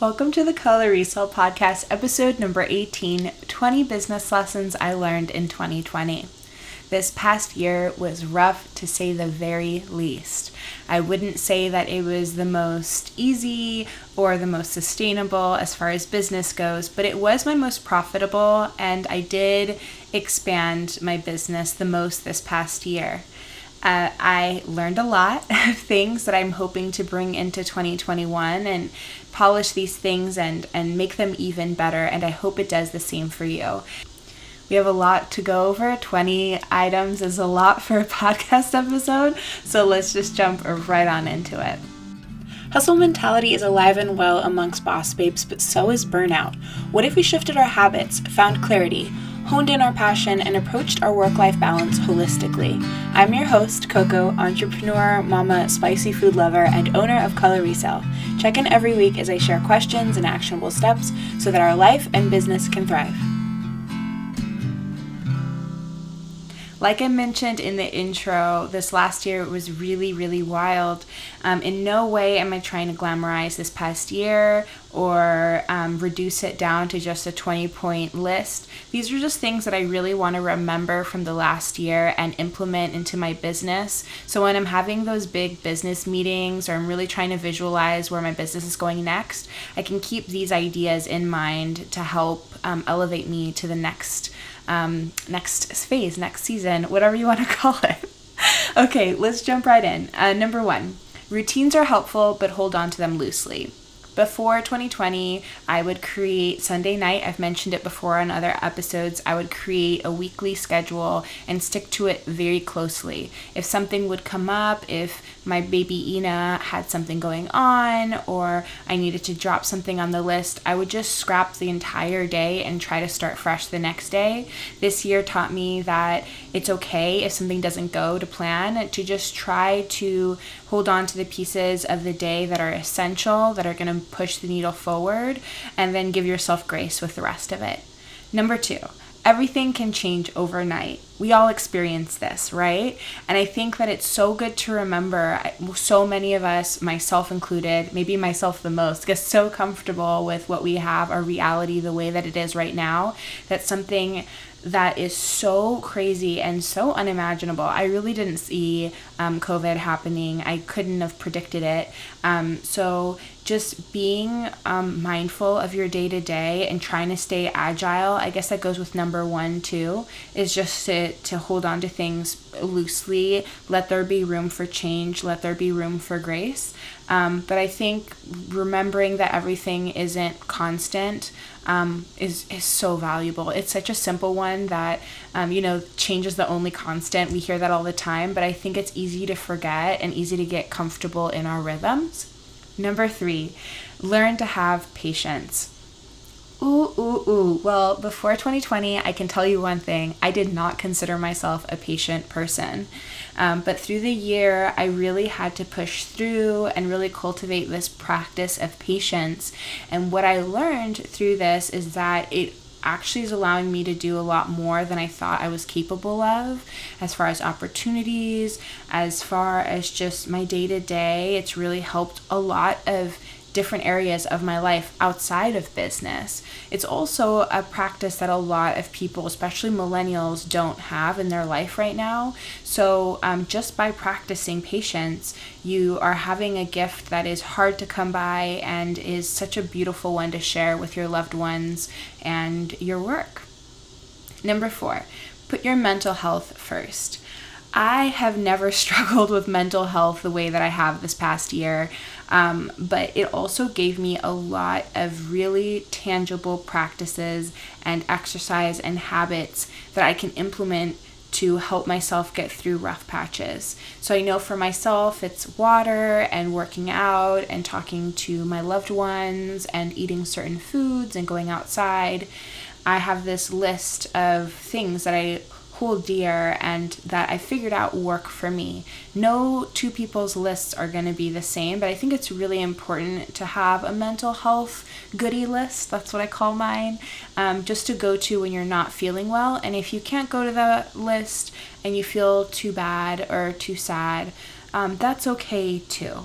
Welcome to the Color Resale Podcast, episode number 18 20 Business Lessons I Learned in 2020. This past year was rough to say the very least. I wouldn't say that it was the most easy or the most sustainable as far as business goes, but it was my most profitable, and I did expand my business the most this past year. Uh, I learned a lot of things that I'm hoping to bring into 2021 and polish these things and, and make them even better. And I hope it does the same for you. We have a lot to go over. 20 items is a lot for a podcast episode. So let's just jump right on into it. Hustle mentality is alive and well amongst boss babes, but so is burnout. What if we shifted our habits, found clarity, honed in our passion, and approached our work life balance holistically. I'm your host, Coco, entrepreneur, mama, spicy food lover, and owner of Color Resale. Check in every week as I share questions and actionable steps so that our life and business can thrive. Like I mentioned in the intro, this last year was really, really wild. Um, in no way am I trying to glamorize this past year or um, reduce it down to just a 20 point list. These are just things that I really want to remember from the last year and implement into my business. So when I'm having those big business meetings or I'm really trying to visualize where my business is going next, I can keep these ideas in mind to help um, elevate me to the next um, next phase, next season, whatever you want to call it. okay, let's jump right in. Uh, number one, routines are helpful, but hold on to them loosely. Before 2020, I would create Sunday night. I've mentioned it before on other episodes. I would create a weekly schedule and stick to it very closely. If something would come up, if my baby Ina had something going on, or I needed to drop something on the list, I would just scrap the entire day and try to start fresh the next day. This year taught me that it's okay if something doesn't go to plan, to just try to hold on to the pieces of the day that are essential, that are going to push the needle forward, and then give yourself grace with the rest of it. Number two, everything can change overnight. We all experience this, right? And I think that it's so good to remember. So many of us, myself included, maybe myself the most, get so comfortable with what we have, our reality, the way that it is right now, that something that is so crazy and so unimaginable. I really didn't see um, COVID happening. I couldn't have predicted it. Um, so just being um, mindful of your day to day and trying to stay agile, I guess that goes with number one too, is just to, to hold on to things loosely. Let there be room for change. Let there be room for grace. Um, but I think remembering that everything isn't constant um, is is so valuable. It's such a simple one that um, you know change is the only constant. We hear that all the time, but I think it's easy to forget and easy to get comfortable in our rhythms. Number three, learn to have patience. Ooh, ooh, ooh. Well, before 2020, I can tell you one thing I did not consider myself a patient person. Um, but through the year, I really had to push through and really cultivate this practice of patience. And what I learned through this is that it actually is allowing me to do a lot more than I thought I was capable of as far as opportunities, as far as just my day to day. It's really helped a lot of different areas of my life outside of business. It's also a practice that a lot of people, especially millennials, don't have in their life right now. So, um, just by practicing patience, you are having a gift that is hard to come by and is such a beautiful one to share with your loved ones and your work. Number four, put your mental health first. I have never struggled with mental health the way that I have this past year. Um, but it also gave me a lot of really tangible practices and exercise and habits that I can implement to help myself get through rough patches. So I know for myself, it's water and working out and talking to my loved ones and eating certain foods and going outside. I have this list of things that I hold dear and that I figured out work for me. No two people's lists are going to be the same, but I think it's really important to have a mental health goodie list. That's what I call mine, um, just to go to when you're not feeling well. And if you can't go to the list and you feel too bad or too sad, um, that's okay too.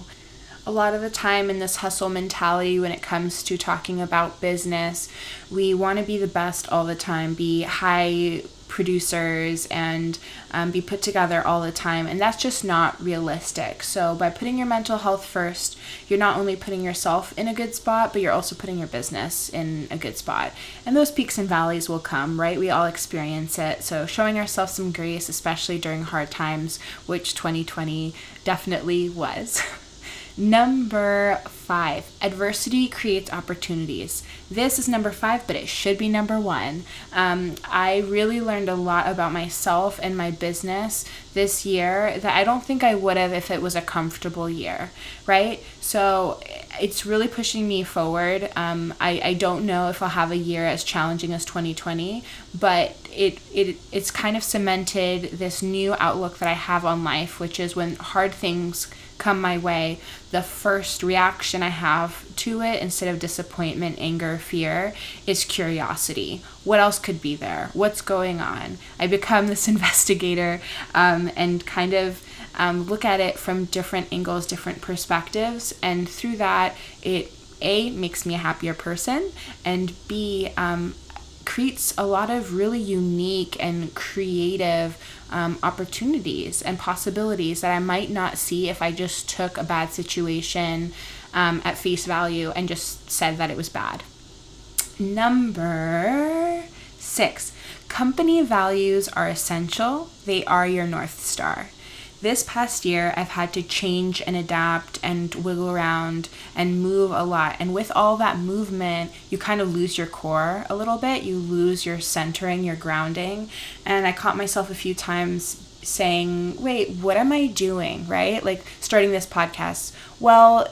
a lot of the time in this hustle mentality when it comes to talking about business, we want to be the best all the time, be high producers and um, be put together all the time. And that's just not realistic. So, by putting your mental health first, you're not only putting yourself in a good spot, but you're also putting your business in a good spot. And those peaks and valleys will come, right? We all experience it. So, showing ourselves some grace, especially during hard times, which 2020 definitely was. Number five, adversity creates opportunities. This is number five, but it should be number one. Um, I really learned a lot about myself and my business this year that I don't think I would have if it was a comfortable year, right? So it's really pushing me forward. Um, I, I don't know if I'll have a year as challenging as 2020, but it, it it's kind of cemented this new outlook that I have on life, which is when hard things come my way, the first reaction I have to it, instead of disappointment, anger, fear, is curiosity. What else could be there? What's going on? I become this investigator um, and kind of um, look at it from different angles, different perspectives, and through that, it a makes me a happier person, and b um, creates a lot of really unique and creative um, opportunities and possibilities that I might not see if I just took a bad situation um, at face value and just said that it was bad. Number six, company values are essential, they are your North Star this past year, I've had to change and adapt and wiggle around and move a lot. And with all that movement, you kind of lose your core a little bit. You lose your centering, your grounding. And I caught myself a few times saying, wait, what am I doing? Right? Like starting this podcast. Well,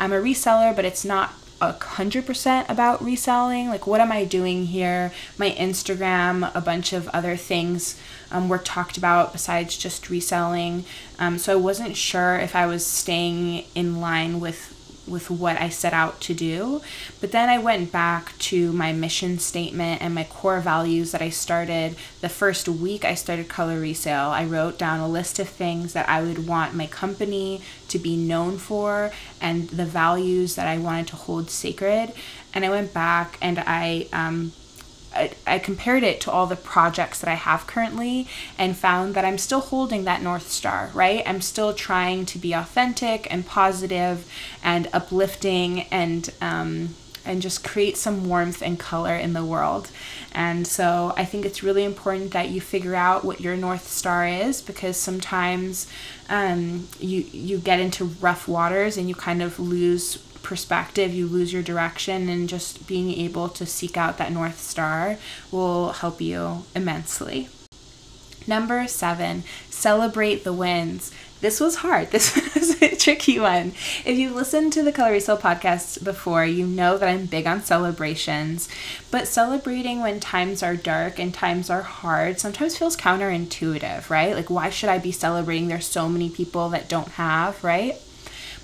I'm a reseller, but it's not a hundred percent about reselling. Like, what am I doing here? My Instagram, a bunch of other things um, were talked about besides just reselling. Um, so I wasn't sure if I was staying in line with with what I set out to do. But then I went back to my mission statement and my core values that I started the first week I started Color Resale. I wrote down a list of things that I would want my company to be known for and the values that I wanted to hold sacred. And I went back and I um, I, compared it to all the projects that I have currently and found that I'm still holding that North Star, right? I'm still trying to be authentic and positive and uplifting and, um, and just create some warmth and color in the world. And so I think it's really important that you figure out what your North Star is because sometimes um, you, you get into rough waters and you kind of lose perspective, you lose your direction, and just being able to seek out that North Star will help you immensely. Number seven, celebrate the wins. This was hard. This was a tricky one. If you've listened to the Color Resale podcast before, you know that I'm big on celebrations. But celebrating when times are dark and times are hard sometimes feels counterintuitive, right? Like, why should I be celebrating? There's so many people that don't have, right?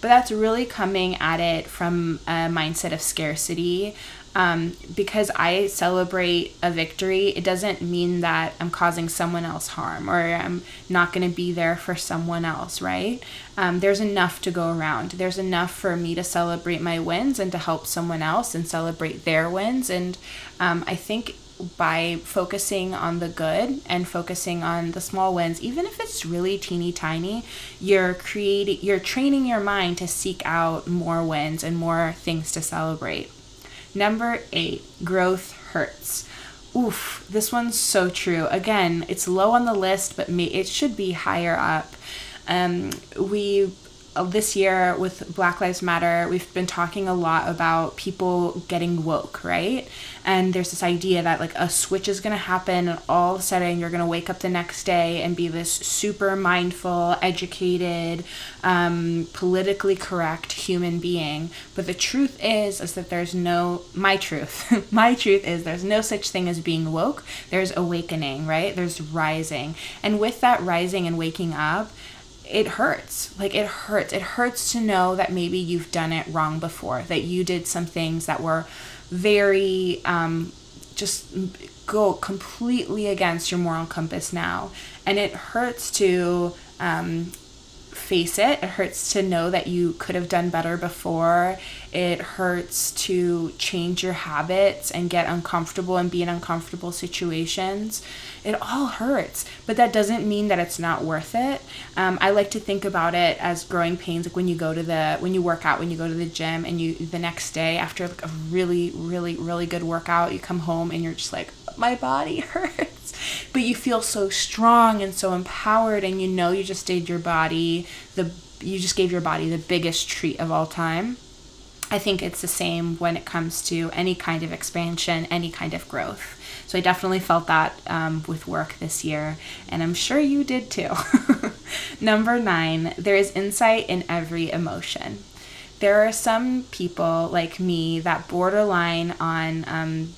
But that's really coming at it from a mindset of scarcity. Um, because I celebrate a victory, it doesn't mean that I'm causing someone else harm or I'm not going to be there for someone else, right? Um, there's enough to go around. There's enough for me to celebrate my wins and to help someone else and celebrate their wins. And um, I think by focusing on the good and focusing on the small wins even if it's really teeny tiny you're creating you're training your mind to seek out more wins and more things to celebrate. Number 8 growth hurts. Oof this one's so true. Again it's low on the list but it should be higher up. Um, we this year with Black Lives Matter, we've been talking a lot about people getting woke, right? And there's this idea that like a switch is going to happen, and all of a sudden you're going to wake up the next day and be this super mindful, educated, um, politically correct human being. But the truth is, is that there's no my truth. my truth is there's no such thing as being woke. There's awakening, right? There's rising, and with that rising and waking up it hurts. Like it hurts. It hurts to know that maybe you've done it wrong before, that you did some things that were very um, just go completely against your moral compass now. And it hurts to um, face it. It hurts to know that you could have done better before. It hurts to change your habits and get uncomfortable and be in uncomfortable situations. It all hurts, but that doesn't mean that it's not worth it. Um, I like to think about it as growing pains, like when you go to the when you work out, when you go to the gym, and you the next day after like a really, really, really good workout, you come home and you're just like, my body hurts. But you feel so strong and so empowered and you know you just did your body the you just gave your body the biggest treat of all time. I think it's the same when it comes to any kind of expansion any kind of growth. So i definitely felt that um, with work this year and i'm sure you did too. Number nine there is insight in every emotion. There are some people like me that borderline on um,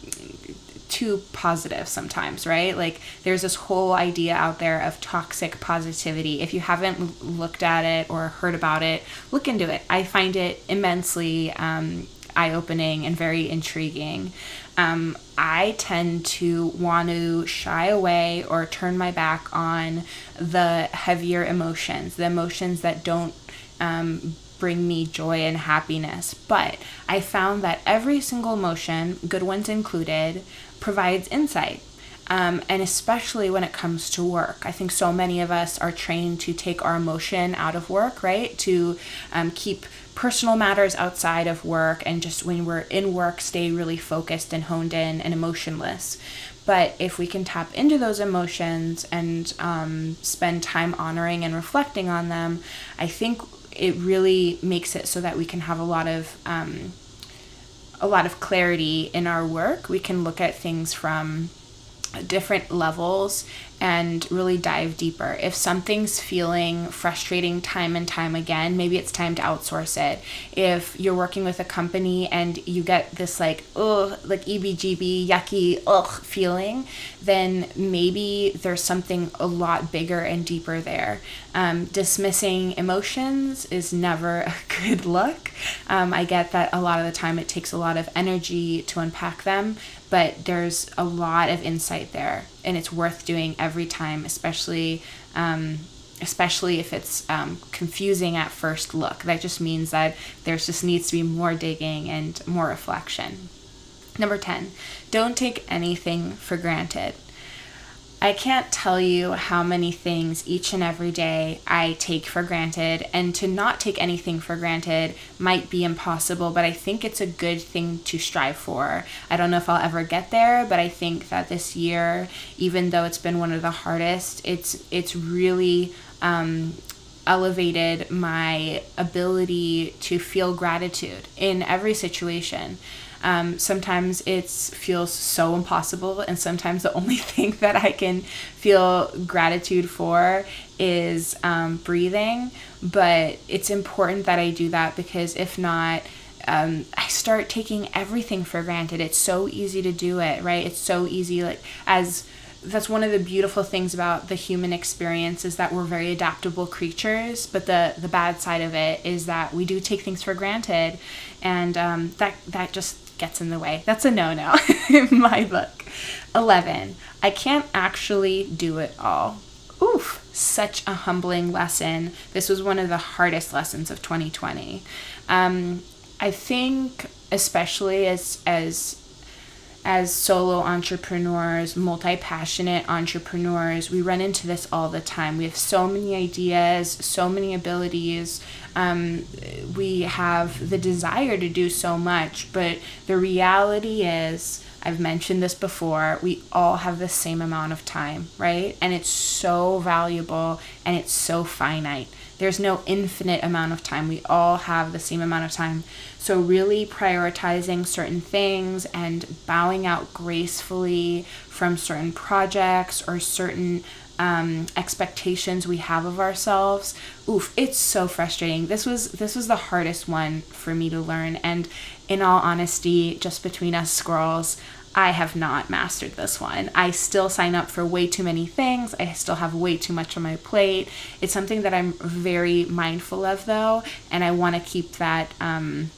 too positive sometimes, right? Like there's this whole idea out there of toxic positivity. If you haven't looked at it or heard about it, look into it. I find it immensely um, eye opening and very intriguing. Um, I tend to want to shy away or turn my back on the heavier emotions, the emotions that don't um, bring me joy and happiness. But I found that every single emotion, good ones included, provides insight. Um, and especially when it comes to work. I think so many of us are trained to take our emotion out of work, right? To um, keep personal matters outside of work and just when we're in work, stay really focused and honed in and emotionless. But if we can tap into those emotions and um, spend time honoring and reflecting on them, I think it really makes it so that we can have a lot of um, a lot of clarity in our work. We can look at things from different levels and really dive deeper. If something's feeling frustrating time and time again, maybe it's time to outsource it. If you're working with a company and you get this like, oh, like EBGB, yucky, ugh feeling, then maybe there's something a lot bigger and deeper there. Um, dismissing emotions is never a good look. Um, I get that a lot of the time it takes a lot of energy to unpack them, but there's a lot of insight there and it's worth doing every time especially um, especially if it's um, confusing at first look. That just means that there just needs to be more digging and more reflection. Number 10 don't take anything for granted I can't tell you how many things each and every day I take for granted, and to not take anything for granted might be impossible, but I think it's a good thing to strive for. I don't know if I'll ever get there, but I think that this year, even though it's been one of the hardest, it's it's really um, elevated my ability to feel gratitude in every situation. Um, sometimes it feels so impossible, and sometimes the only thing that I can feel gratitude for is um, breathing. But it's important that I do that because if not, um, I start taking everything for granted. It's so easy to do it, right? It's so easy, like, as that's one of the beautiful things about the human experience is that we're very adaptable creatures but the the bad side of it is that we do take things for granted and um, that that just gets in the way. That's a no no in my book. 11. I can't actually do it all. Oof, such a humbling lesson. This was one of the hardest lessons of 2020. Um, I think, especially as as as solo entrepreneurs, multi passionate entrepreneurs, we run into this all the time. We have so many ideas, so many abilities. Um, we have the desire to do so much, but the reality is, I've mentioned this before, we all have the same amount of time, right? And it's so valuable and it's so finite. There's no infinite amount of time. We all have the same amount of time. So, really prioritizing certain things and bowing out gracefully from certain projects or certain um, expectations we have of ourselves. Oof, it's so frustrating. This was this was the hardest one for me to learn. And in all honesty, just between us squirrels, I have not mastered this one. I still sign up for way too many things. I still have way too much on my plate. It's something that I'm very mindful of though, and I want to keep that. Um,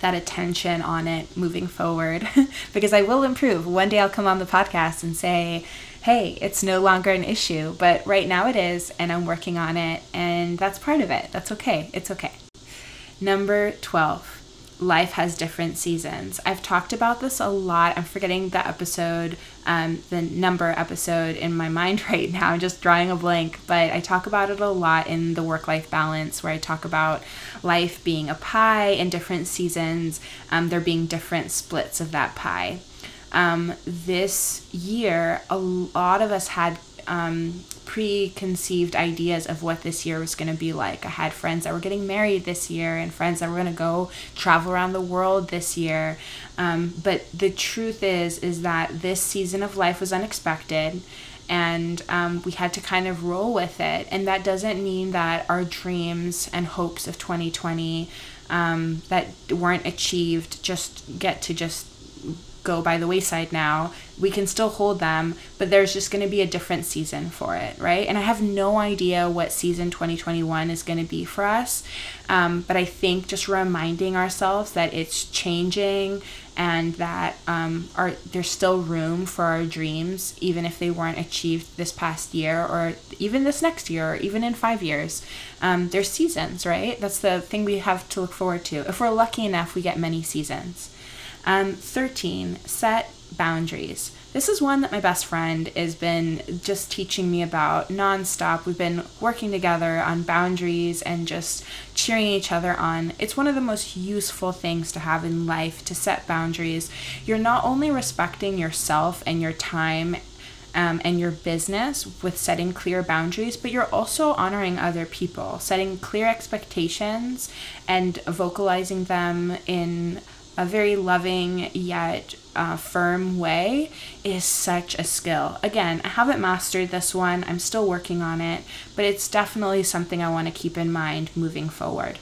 that attention on it moving forward because I will improve. One day I'll come on the podcast and say, hey, it's no longer an issue, but right now it is, and I'm working on it, and that's part of it. That's okay. It's okay. Number 12 life has different seasons. I've talked about this a lot. I'm forgetting the episode, um, the number episode in my mind right now. I'm just drawing a blank, but I talk about it a lot in the work life balance, where I talk about life being a pie in different seasons, um, there being different splits of that pie. Um, this year, a lot of us had um, preconceived ideas of what this year was going to be like. I had friends that were getting married this year and friends that were going to go travel around the world this year. Um, but the truth is, is that this season of life was unexpected and um, we had to kind of roll with it. And that doesn't mean that our dreams and hopes of 2020 um, that weren't achieved just get to just go by the wayside now. We can still hold them, but there's just going to be a different season for it, right? And I have no idea what season 2021 is going to be for us. Um, but I think just reminding ourselves that it's changing and that um, our, there's still room for our dreams, even if they weren't achieved this past year or even this next year or even in five years. Um, there's seasons, right? That's the thing we have to look forward to. If we're lucky enough, we get many seasons. Um, 13, set boundaries. This is one that my best friend has been just teaching me about nonstop. We've been working together on boundaries and just cheering each other on. It's one of the most useful things to have in life to set boundaries. You're not only respecting yourself and your time um, and your business with setting clear boundaries, but you're also honoring other people, setting clear expectations and vocalizing them in a very loving yet uh, firm way is such a skill. Again, I haven't mastered this one, I'm still working on it, but it's definitely something I want to keep in mind moving forward.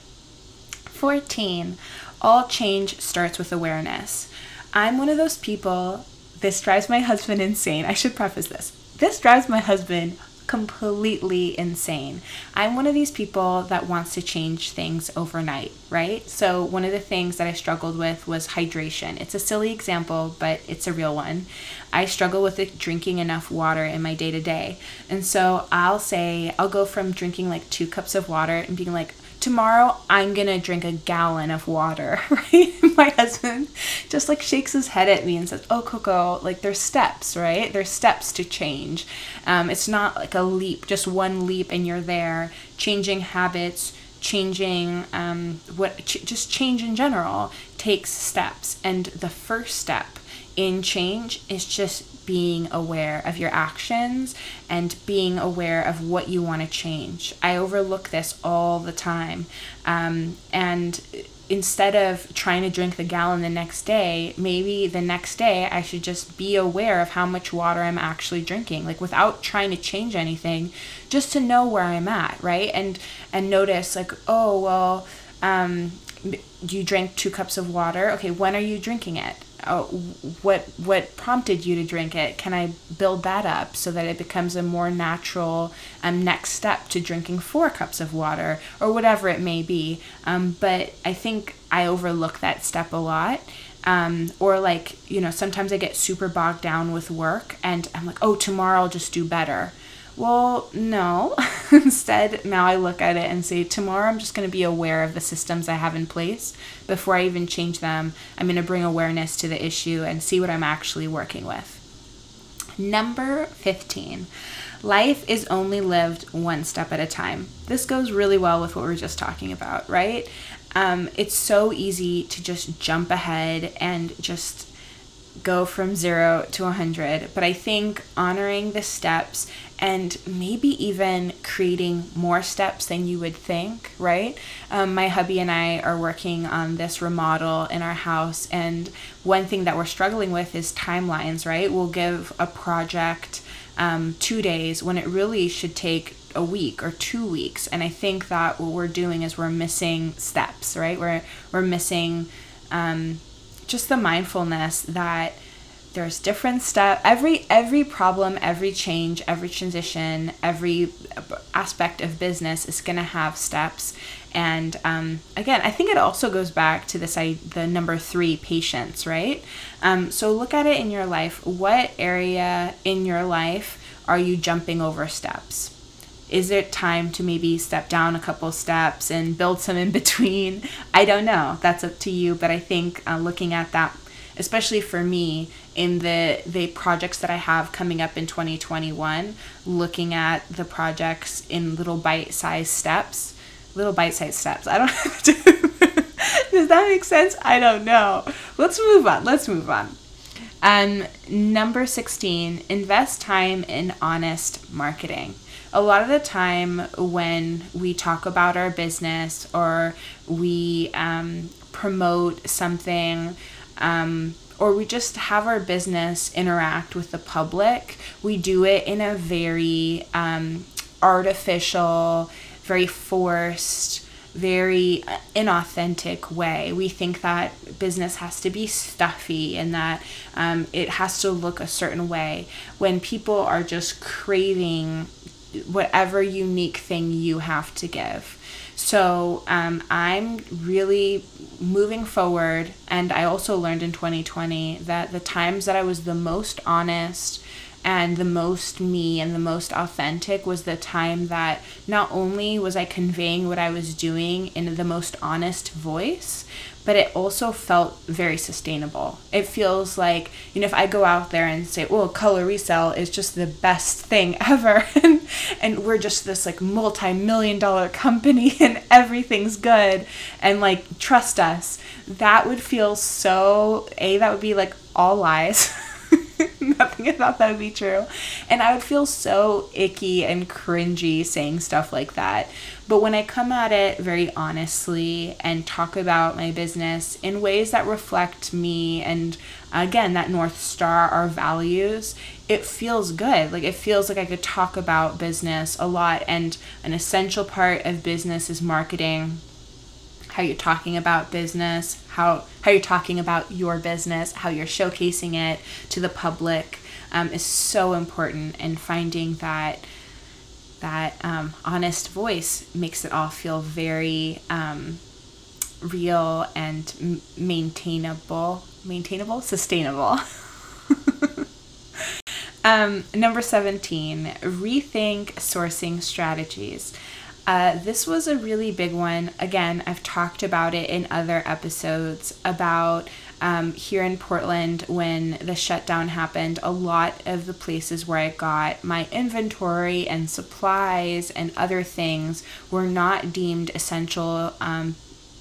14. All change starts with awareness. I'm one of those people, this drives my husband insane. I should preface this. This drives my husband completely insane. I'm one of these people that wants to change things overnight, right? So, one of the things that I struggled with was hydration. It's a silly example, but it's a real one. I struggle with drinking enough water in my day to day. And so, I'll say, I'll go from drinking like two cups of water and being like, tomorrow I'm gonna drink a gallon of water, right? My husband just like shakes his head at me and says, Oh, Coco, like there's steps, right? There's steps to change. Um, it's not like a leap, just one leap and you're there. Changing habits, changing um, what, ch- just change in general takes steps. And the first step in change is just being aware of your actions and being aware of what you want to change. I overlook this all the time. Um, and instead of trying to drink the gallon the next day, maybe the next day I should just be aware of how much water I'm actually drinking, like without trying to change anything, just to know where I'm at, right? And and notice like, oh well, um, you drank two cups of water. Okay, when are you drinking it? Oh, what what prompted you to drink it? Can I build that up so that it becomes a more natural um, next step to drinking four cups of water or whatever it may be? Um, but I think I overlook that step a lot. Um, or like you know sometimes i get super bogged down with work and i'm like oh tomorrow i'll just do better well, no. Instead, now I look at it and say, tomorrow I'm just going to be aware of the systems I have in place. Before I even change them, I'm going to bring awareness to the issue and see what I'm actually working with. Number 15. Life is only lived one step at a time. This goes really well with what we are just talking about, right? Um, it's so easy to just jump ahead and just go from zero to 100. But I think honoring the steps and maybe even creating more steps than you would think, right? Um, my hubby and I are working on this remodel in our house, and one thing that we're struggling with is timelines, right? We'll give a project um, two days when it really should take a week or two weeks. And I think that what we're doing is we're missing steps, right? We're, we're missing um, just the mindfulness that there's different stuff every every problem every change every transition every aspect of business is going to have steps. And um, again i think it also goes back to this I, the number three patience right? Um, so look at it in your life. What area in your life are you jumping over steps is it time to maybe step down a couple steps and build some in between? I don't know. That's up to you but i think uh, looking at that especially for me in the the projects that I have coming up in 2021 looking at the projects in little bite-sized steps little bite-sized steps. I don't does that make sense? I don't know. Let's move on. Let's move on. Um, number 16 invest time in honest marketing a lot of the time when we talk about our business or we um, promote something um, or we just have our business interact with the public, we do it in a very um, artificial, very forced, very inauthentic way. We think that business has to be stuffy and that um, it has to look a certain way when people are just craving whatever unique thing you have to give. So um, I'm really moving forward, and I also learned in 2020 that the times that I was the most honest and the most me and the most authentic was the time that not only was I conveying what I was doing in the most honest voice, but it also felt very sustainable. It feels like, you know, if I go out there and say, well, Color Resale is just the best thing ever, and, and we're just this like multi million dollar company and everything's good, and like trust us, that would feel so, A, that would be like all lies. Nothing about that would be true. And I would feel so icky and cringy saying stuff like that. But when I come at it very honestly and talk about my business in ways that reflect me and again, that North Star, our values, it feels good. Like it feels like I could talk about business a lot. And an essential part of business is marketing how you're talking about business, how how you're talking about your business, how you're showcasing it to the public um, is so important. And finding that that um, honest voice makes it all feel very um, real and m- maintainable, maintainable, sustainable. Um, number 17, rethink sourcing strategies. Uh, this was a really big one. Again, I've talked about it in other episodes about um, here in Portland when the shutdown happened. A lot of the places where I got my inventory and supplies and other things were not deemed essential um,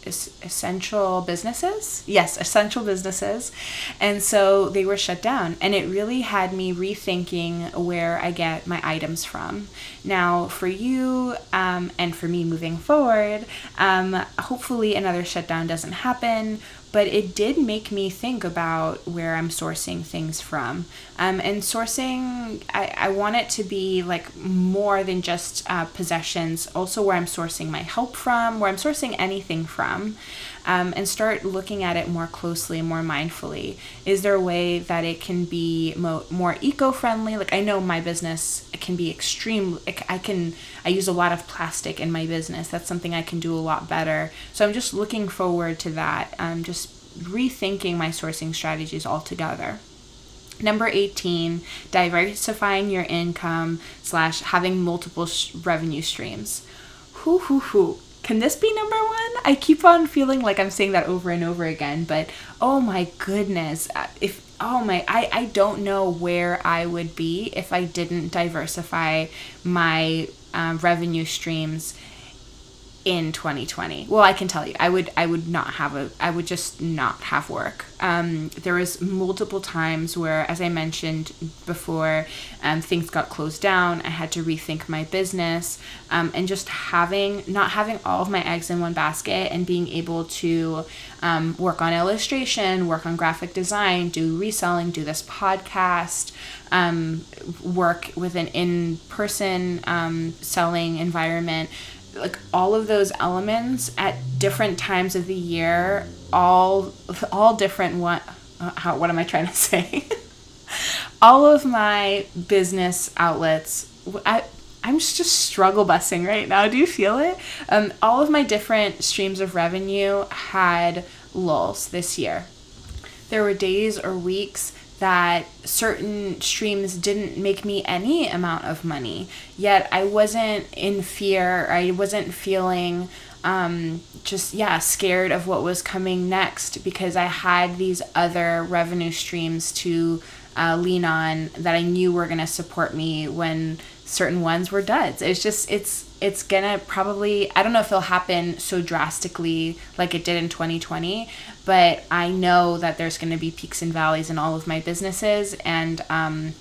essential businesses. Yes, essential businesses. And so they were shut down. And it really had me rethinking where I get my items from. Now, for you um, and for me moving forward, um, hopefully another shutdown doesn't happen but it did make me think about where I'm sourcing things from. Um, and sourcing, I, I want it to be like more than just uh, possessions, also where I'm sourcing my help from, where I'm sourcing anything from um, and start looking at it more closely and more mindfully. Is there a way that it can be mo- more eco-friendly? Like I know my business can be extreme. I can I use a lot of plastic in my business. That's something I can do a lot better. So I'm just looking forward to that. I'm just rethinking my sourcing strategies altogether. Number 18, diversifying your income slash having multiple sh- revenue streams. Hoo hoo hoo can this be number one? I keep on feeling like I'm saying that over and over again, but oh my goodness, uh, if oh my I, I don't know where I would be if I didn't diversify my um, revenue streams in 2020 well i can tell you i would i would not have a i would just not have work. Um, there was multiple times where as i mentioned before um, things got closed down. I had to rethink my business. Um, and just having not having all of my eggs in one basket and being able to um, work on illustration work on graphic design do reselling do this podcast um, work with an in-person um, selling environment like all of those elements at different times of the year all all different what uh, how what am i trying to say all of my business outlets, I, I'm just struggle busing right now. Do you feel it? Um, all of my different streams of revenue had lulls this year. There were days or weeks that certain streams didn't make me any amount of money, yet I wasn't in fear, I wasn't feeling um, just, yeah, scared of what was coming next because I had these other revenue streams to uh, lean on that I knew were going to support me when certain ones were duds. It's just it's it's gonna probably I don't know if it'll happen so drastically like it did in 2020, but I know that there's gonna be peaks and valleys in all of my businesses, and um,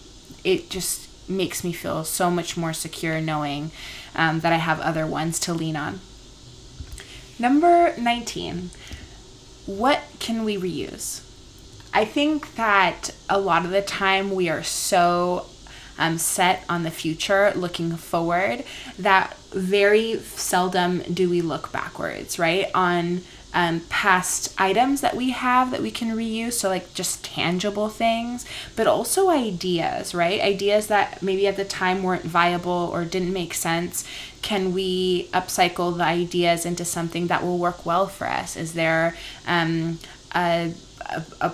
it just makes me feel so much more secure knowing um, that I have other ones to lean on. Number 19. What can we reuse? I think that a lot of the time we are so um, set on the future, looking forward, that very seldom do we look backwards, right? On um, past items that we have that we can reuse. So, like just tangible things, but also ideas, right? Ideas that maybe at the time weren't viable or didn't make sense. Can we upcycle the ideas into something that will work well for us? Is there um, a, a, a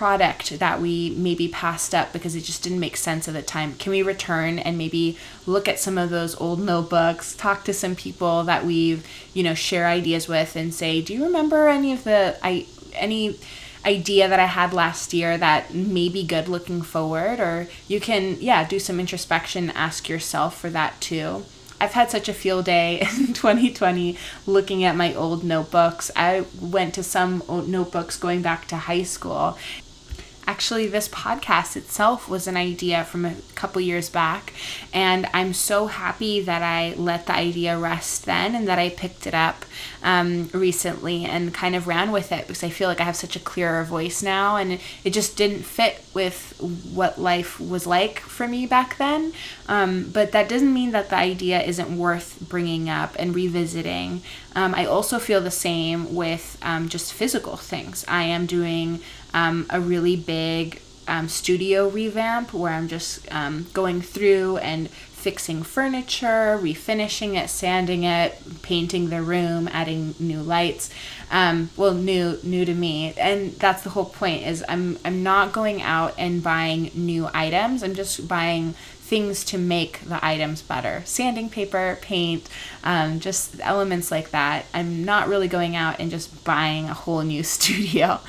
product that we maybe passed up because it just didn't make sense at the time? Can we return and maybe look at some of those old notebooks, talk to some people that we've, you know, share ideas with and say, "Do you remember any of the I any idea that I had last year that may be good looking forward?" Or you can, yeah, do some introspection, ask yourself for that too. I've had such a field day in 2020 looking at my old notebooks. I went to some notebooks going back to high school actually this podcast itself was an idea from a couple years back and i'm so happy that i let the idea rest then and that i picked it up um, recently and kind of ran with it because i feel like i have such a clearer voice now and it just didn't fit with what life was like for me back then. Um, but that doesn't mean that the idea isn't worth bringing up and revisiting. Um, i also feel the same with um, just physical things. I am doing um, a really big um, studio revamp where I'm just um, going through and fixing furniture, refinishing it, sanding it, painting the room, adding new lights. Um, well, new new to me, and that's the whole point. Is I'm I'm not going out and buying new items. I'm just buying things to make the items better. Sanding paper, paint, um, just elements like that. I'm not really going out and just buying a whole new studio.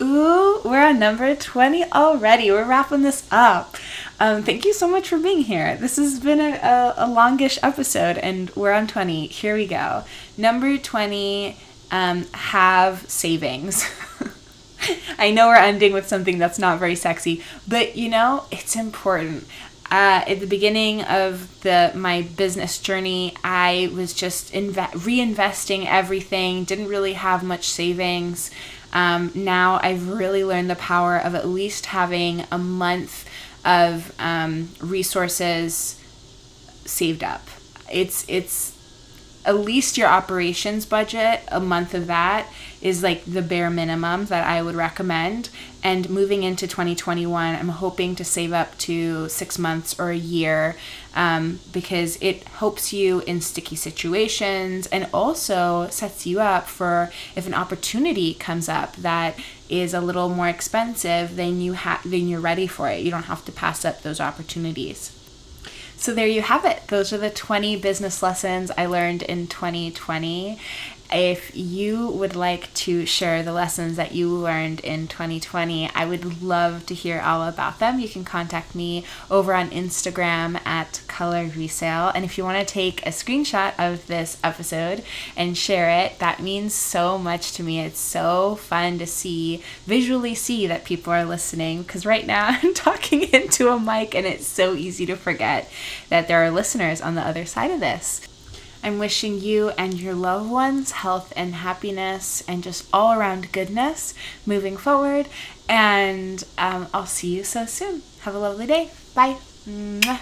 Ooh, we're on number 20 already. We're wrapping this up. Um, thank you so much for being here. This has been a, a, a longish episode, and we're on 20. Here we go. Number 20 um, have savings. I know we're ending with something that's not very sexy, but you know, it's important. Uh, at the beginning of the my business journey, I was just inve- reinvesting everything, didn't really have much savings. Um, now I've really learned the power of at least having a month of um, resources saved up. It's it's at least your operations budget, a month of that is like the bare minimum that I would recommend. And moving into 2021, I'm hoping to save up to six months or a year um, because it helps you in sticky situations and also sets you up for if an opportunity comes up that is a little more expensive, then you have then you're ready for it. You don't have to pass up those opportunities. So there you have it. Those are the 20 business lessons I learned in 2020. If you would like to share the lessons that you learned in 2020, I would love to hear all about them. You can contact me over on Instagram at Color Resale. And if you want to take a screenshot of this episode and share it, that means so much to me. It's so fun to see, visually see that people are listening because right now I'm talking into a mic and it's so easy to forget that there are listeners on the other side of this. I'm wishing you and your loved ones health and happiness and just all around goodness moving forward. And um, I'll see you so soon. Have a lovely day. Bye. Mwah.